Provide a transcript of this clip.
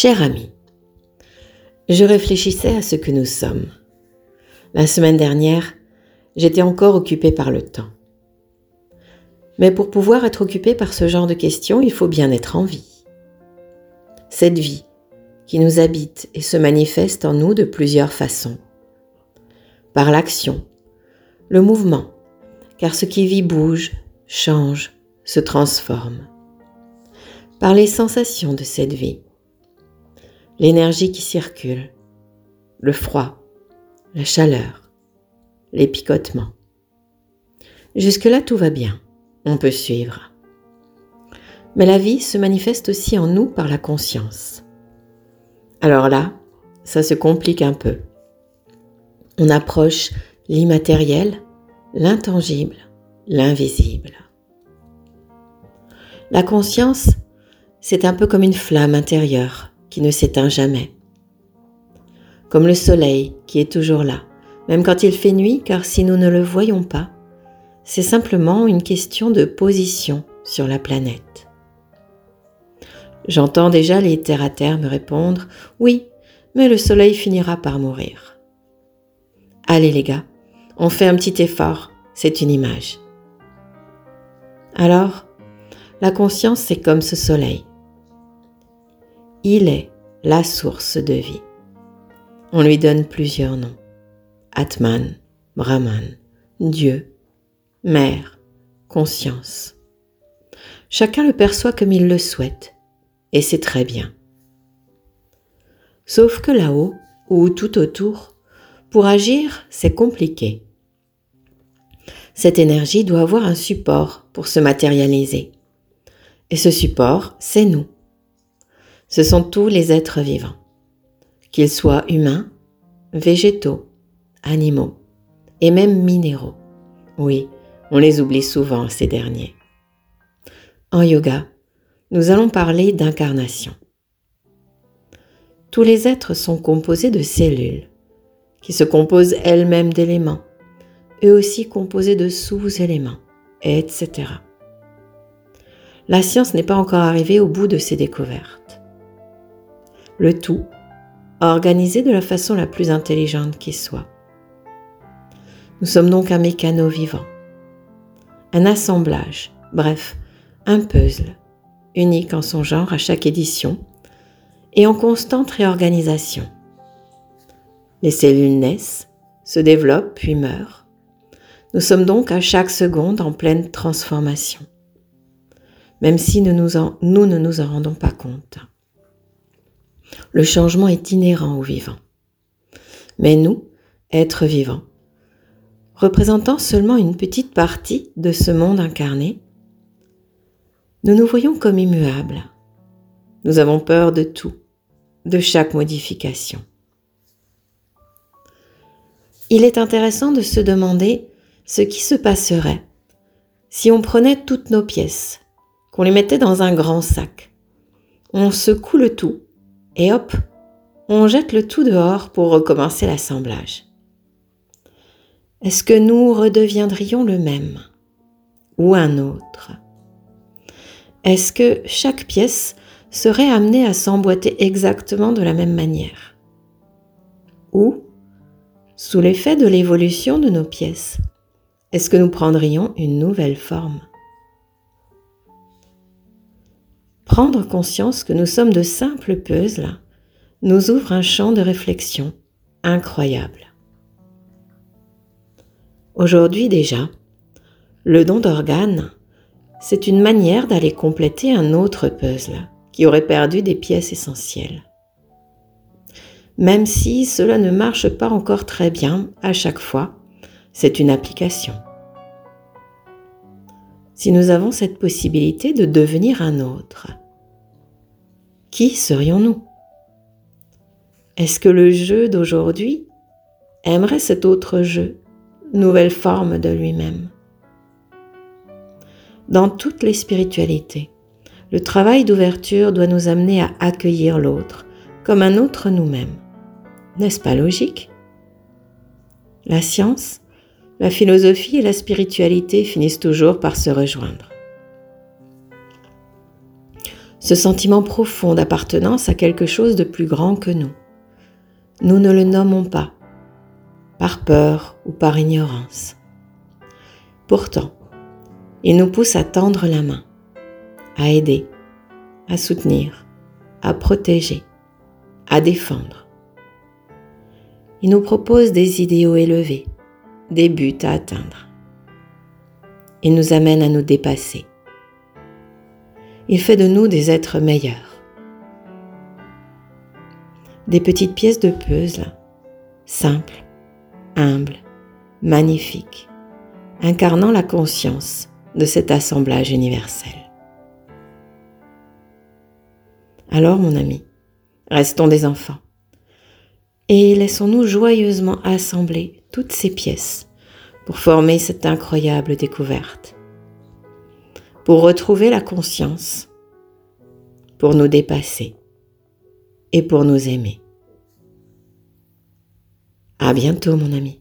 Cher ami, je réfléchissais à ce que nous sommes. La semaine dernière, j'étais encore occupée par le temps. Mais pour pouvoir être occupé par ce genre de questions, il faut bien être en vie. Cette vie qui nous habite et se manifeste en nous de plusieurs façons. Par l'action, le mouvement, car ce qui vit bouge, change, se transforme. Par les sensations de cette vie, l'énergie qui circule, le froid, la chaleur, les picotements. Jusque-là, tout va bien, on peut suivre. Mais la vie se manifeste aussi en nous par la conscience. Alors là, ça se complique un peu. On approche l'immatériel, l'intangible, l'invisible. La conscience, c'est un peu comme une flamme intérieure ne s'éteint jamais. Comme le soleil qui est toujours là, même quand il fait nuit, car si nous ne le voyons pas, c'est simplement une question de position sur la planète. J'entends déjà les terre-à-terre me répondre Oui, mais le soleil finira par mourir. Allez les gars, on fait un petit effort, c'est une image. Alors, la conscience, c'est comme ce soleil. Il est la source de vie. On lui donne plusieurs noms. Atman, Brahman, Dieu, Mère, conscience. Chacun le perçoit comme il le souhaite, et c'est très bien. Sauf que là-haut, ou tout autour, pour agir, c'est compliqué. Cette énergie doit avoir un support pour se matérialiser. Et ce support, c'est nous ce sont tous les êtres vivants, qu'ils soient humains, végétaux, animaux et même minéraux. Oui, on les oublie souvent, ces derniers. En yoga, nous allons parler d'incarnation. Tous les êtres sont composés de cellules, qui se composent elles-mêmes d'éléments, eux aussi composés de sous-éléments, etc. La science n'est pas encore arrivée au bout de ces découvertes le tout organisé de la façon la plus intelligente qui soit. Nous sommes donc un mécano vivant, un assemblage, bref, un puzzle, unique en son genre à chaque édition et en constante réorganisation. Les cellules naissent, se développent puis meurent. Nous sommes donc à chaque seconde en pleine transformation, même si nous, ne nous en rendons pas compte. Le changement est inhérent au vivant. Mais nous, êtres vivants, représentant seulement une petite partie de ce monde incarné, nous nous voyons comme immuables. Nous avons peur de tout, de chaque modification. Il est intéressant de se demander ce qui se passerait si on prenait toutes nos pièces, qu'on les mettait dans un grand sac. On secoue le tout et hop, on jette le tout dehors pour recommencer l'assemblage. Est-ce que nous redeviendrions le même ou un autre? Est-ce que chaque pièce serait amenée à s'emboîter exactement de la même manière? Ou, sous l'effet de l'évolution de nos pièces, est-ce que nous prendrions une nouvelle forme? Prendre conscience que nous sommes de simples puzzles nous ouvre un champ de réflexion incroyable. Aujourd'hui déjà, le don d'organes, c'est une manière d'aller compléter un autre puzzle qui aurait perdu des pièces essentielles. Même si cela ne marche pas encore très bien à chaque fois, c'est une application. Si nous avons cette possibilité de devenir un autre, qui serions-nous? Est-ce que le jeu d'aujourd'hui aimerait cet autre jeu, nouvelle forme de lui-même? Dans toutes les spiritualités, le travail d'ouverture doit nous amener à accueillir l'autre comme un autre nous-mêmes. N'est-ce pas logique? La science, la philosophie et la spiritualité finissent toujours par se rejoindre. ce sentiment profond d'appartenance à quelque chose de plus grand que nous. Nous ne le nommons pas, par peur ou par ignorance. Pourtant, il nous pousse à tendre la main, à aider, à soutenir, à protéger, à défendre. Il nous propose des idéaux élevés, des buts à atteindre. Il nous amène à nous dépasser. Il fait de nous des êtres meilleurs. Des petites pièces de puzzle, simples, humbles, magnifiques, incarnant la conscience de cet assemblage universel. Alors, mon ami, restons des enfants et laissons-nous joyeusement assembler toutes ces pièces pour former cette incroyable découverte, pour retrouver la conscience, pour nous dépasser et pour nous aimer. À bientôt, mon ami.